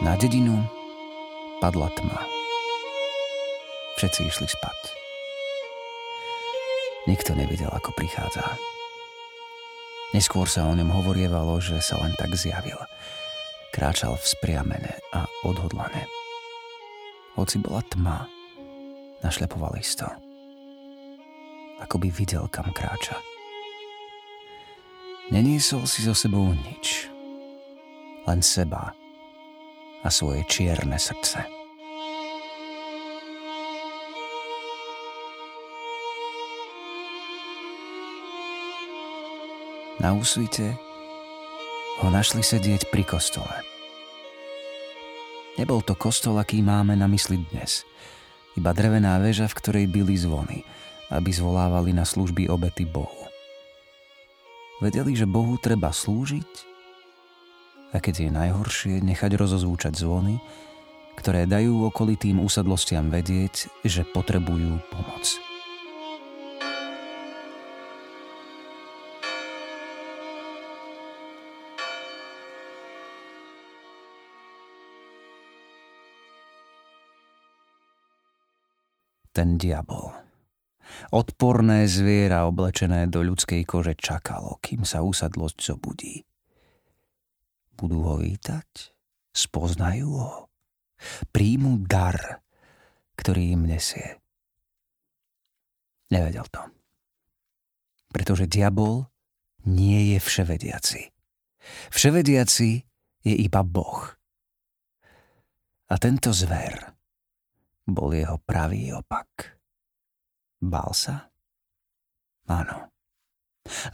Na dedinu padla tma. Všetci išli spať. Nikto nevidel, ako prichádza. Neskôr sa o ňom hovorievalo, že sa len tak zjavil. Kráčal vzpriamené a odhodlané. Hoci bola tma, našlepoval isto. Ako by videl, kam kráča. Neniesol si so sebou nič. Len seba a svoje čierne srdce. Na úsvite ho našli sedieť pri kostole. Nebol to kostol, aký máme na mysli dnes. Iba drevená väža, v ktorej byli zvony, aby zvolávali na služby obety Bohu. Vedeli, že Bohu treba slúžiť a keď je najhoršie, nechať rozozvúčať zvony, ktoré dajú okolitým úsadlostiam vedieť, že potrebujú pomoc. Ten diabol. Odporné zviera oblečené do ľudskej kože čakalo, kým sa úsadlosť zobudí. Budú ho vítať? Spoznajú ho? Príjmu dar, ktorý im nesie. Nevedel to. Pretože diabol nie je vševediaci. Vševediaci je iba Boh. A tento zver bol jeho pravý opak. Bál sa? Áno.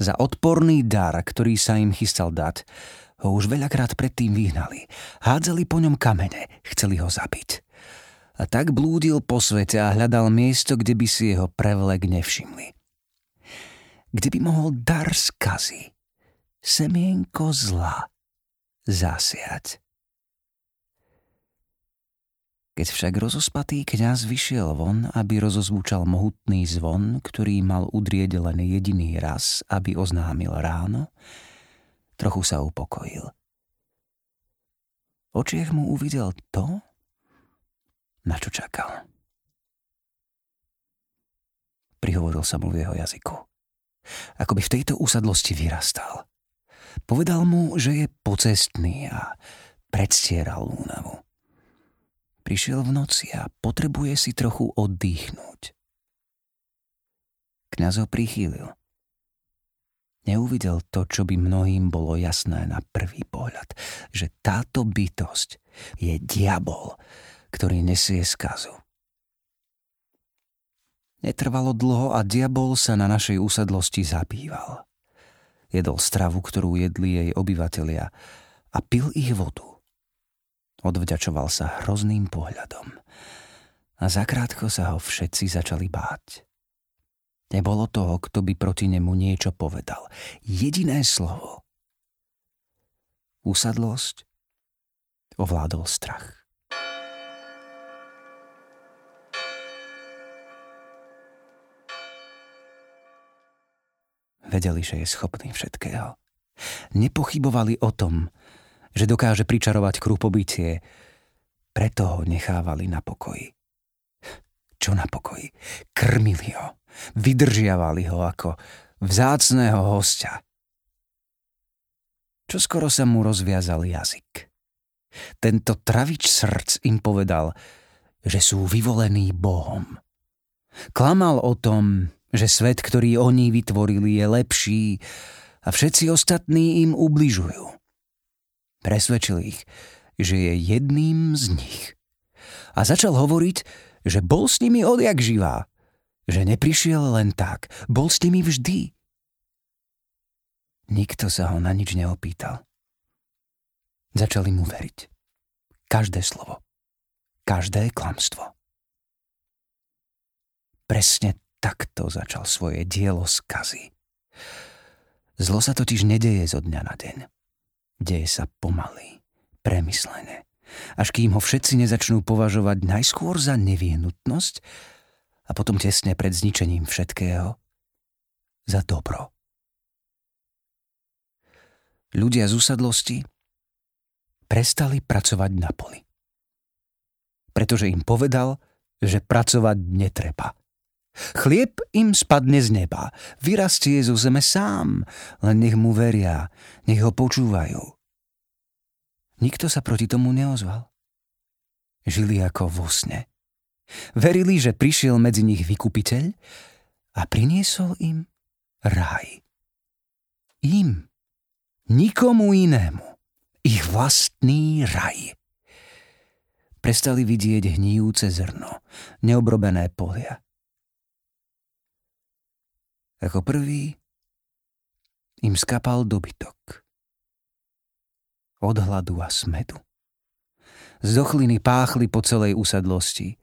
Za odporný dar, ktorý sa im chystal dať, ho už veľakrát predtým vyhnali. Hádzali po ňom kamene, chceli ho zabiť. A tak blúdil po svete a hľadal miesto, kde by si jeho prevlek nevšimli. Kde by mohol dar skazy, semienko zla, zasiať. Keď však rozospatý kňaz vyšiel von, aby rozozvúčal mohutný zvon, ktorý mal udrieť len jediný raz, aby oznámil ráno, Trochu sa upokojil. V očiach mu uvidel to, na čo čakal. Prihovoril sa mu v jeho jazyku. Ako by v tejto úsadlosti vyrastal. Povedal mu, že je pocestný a predstieral únavu. Prišiel v noci a potrebuje si trochu oddychnúť. Kňaz ho prichýlil neuvidel to, čo by mnohým bolo jasné na prvý pohľad, že táto bytosť je diabol, ktorý nesie skazu. Netrvalo dlho a diabol sa na našej úsadlosti zabýval. Jedol stravu, ktorú jedli jej obyvatelia a pil ich vodu. Odvďačoval sa hrozným pohľadom a zakrátko sa ho všetci začali báť. Nebolo toho, kto by proti nemu niečo povedal. Jediné slovo. Usadlosť ovládol strach. Vedeli, že je schopný všetkého. Nepochybovali o tom, že dokáže pričarovať krupobytie, preto ho nechávali na pokoji. Čo na pokoji? Krmili ho Vydržiavali ho ako vzácného hostia. Čo skoro sa mu rozviazal jazyk. Tento travič srdc im povedal, že sú vyvolení Bohom. Klamal o tom, že svet, ktorý oni vytvorili, je lepší a všetci ostatní im ubližujú. Presvedčil ich, že je jedným z nich. A začal hovoriť, že bol s nimi odjak živá že neprišiel len tak, bol s nimi vždy. Nikto sa ho na nič neopýtal. Začali mu veriť. Každé slovo. Každé klamstvo. Presne takto začal svoje dielo skazy. Zlo sa totiž nedeje zo dňa na deň. Deje sa pomaly, premyslené, až kým ho všetci nezačnú považovať najskôr za nevyhnutnosť, a potom tesne pred zničením všetkého za dobro. Ľudia z usadlosti prestali pracovať na poli. Pretože im povedal, že pracovať netreba. Chlieb im spadne z neba, vyrastie zo zeme sám, len nech mu veria, nech ho počúvajú. Nikto sa proti tomu neozval. Žili ako vo sne. Verili, že prišiel medzi nich vykupiteľ a priniesol im raj. Im, nikomu inému, ich vlastný raj. Prestali vidieť hníjúce zrno, neobrobené polia. Ako prvý im skapal dobytok. Od hladu a smedu. Z dochliny páchli po celej usadlosti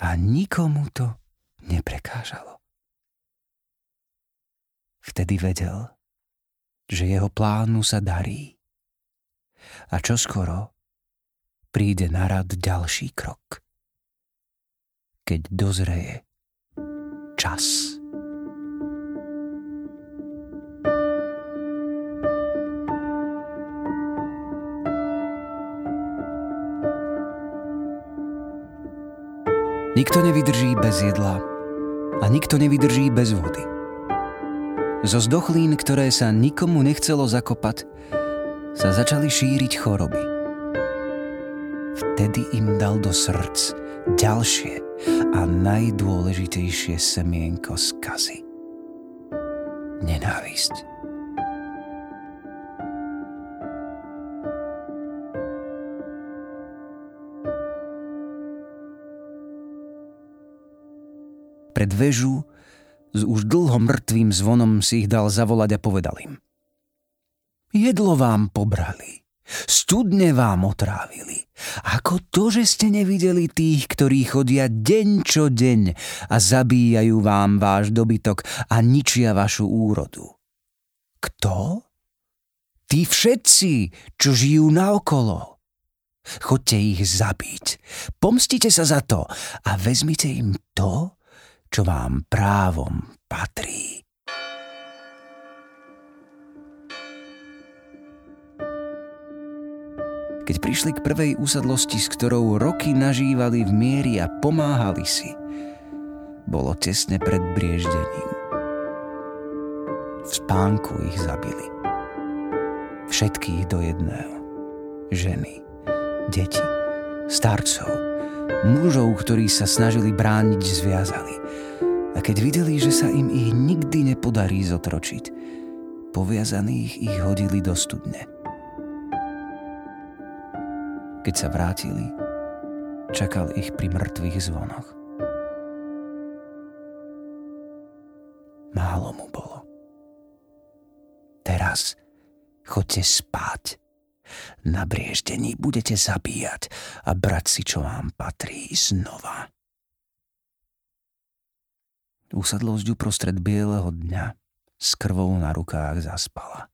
a nikomu to neprekážalo. Vtedy vedel, že jeho plánu sa darí. A čo skoro príde na rad ďalší krok. Keď dozreje čas. Nikto nevydrží bez jedla a nikto nevydrží bez vody. Zo zdochlín, ktoré sa nikomu nechcelo zakopať, sa začali šíriť choroby. Vtedy im dal do srdc ďalšie a najdôležitejšie semienko skazy. Nenávisť. Pred väžu s už dlho mŕtvým zvonom si ich dal zavolať a povedal im. Jedlo vám pobrali, studne vám otrávili. Ako to, že ste nevideli tých, ktorí chodia deň čo deň a zabíjajú vám váš dobytok a ničia vašu úrodu. Kto? Tí všetci, čo žijú naokolo. Chodte ich zabiť. Pomstite sa za to a vezmite im to, čo vám právom patrí. Keď prišli k prvej úsadlosti, s ktorou roky nažívali v miery a pomáhali si, bolo tesne pred brieždením. V spánku ich zabili. Všetkých do jedného. Ženy, deti, starcov, mužov, ktorí sa snažili brániť, zviazali. Keď videli, že sa im ich nikdy nepodarí zotročiť, poviazaných ich hodili do studne. Keď sa vrátili, čakal ich pri mŕtvych zvonoch. Málo mu bolo. Teraz chodte spať. Na brieždení budete zabíjať a brať si, čo vám patrí znova. Usadlosť uprostred bieleho dňa s krvou na rukách zaspala.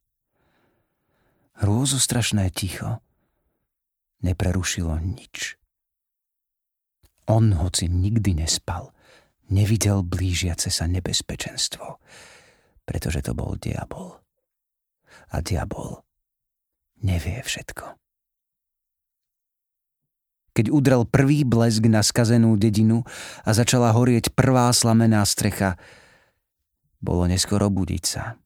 Hrôzostrašné ticho neprerušilo nič. On, hoci nikdy nespal, nevidel blížiace sa nebezpečenstvo, pretože to bol diabol. A diabol nevie všetko keď udrel prvý blesk na skazenú dedinu a začala horieť prvá slamená strecha, bolo neskoro budiť sa.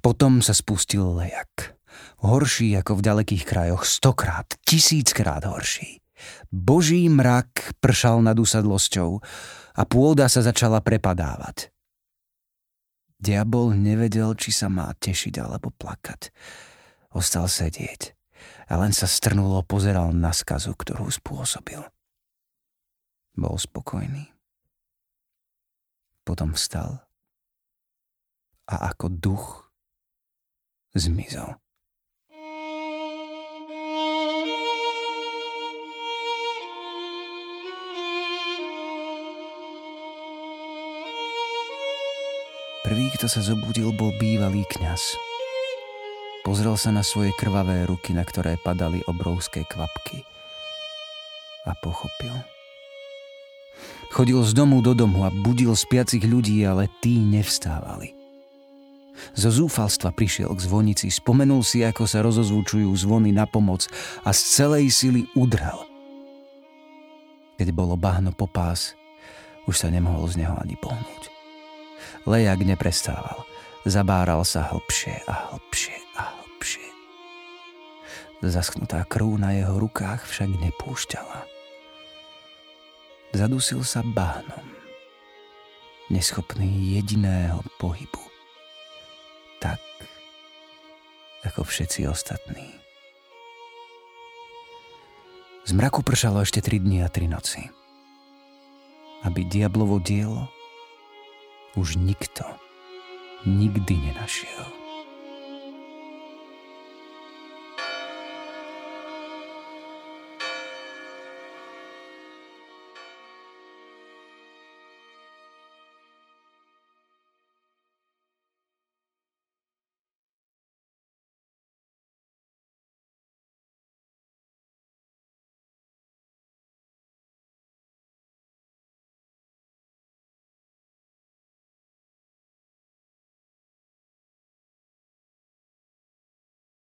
Potom sa spustil lejak. Horší ako v ďalekých krajoch, stokrát, tisíckrát horší. Boží mrak pršal nad usadlosťou a pôda sa začala prepadávať. Diabol nevedel, či sa má tešiť alebo plakať. Ostal sedieť a len sa strnulo pozeral na skazu, ktorú spôsobil. Bol spokojný. Potom vstal a ako duch zmizol. Prvý, kto sa zobudil, bol bývalý kňaz. Pozrel sa na svoje krvavé ruky, na ktoré padali obrovské kvapky. A pochopil. Chodil z domu do domu a budil spiacich ľudí, ale tí nevstávali. Zo zúfalstva prišiel k zvonici, spomenul si, ako sa rozozvučujú zvony na pomoc a z celej sily udrel. Keď bolo bahno po pás, už sa nemohol z neho ani pohnúť. Lejak neprestával. Zabáral sa hlbšie a hlbšie. Zaschnutá krv na jeho rukách však nepúšťala. Zadusil sa bahnom, neschopný jediného pohybu tak, ako všetci ostatní. Z mraku pršalo ešte tri dni a tri noci. Aby diablovo dielo už nikto nikdy nenašiel.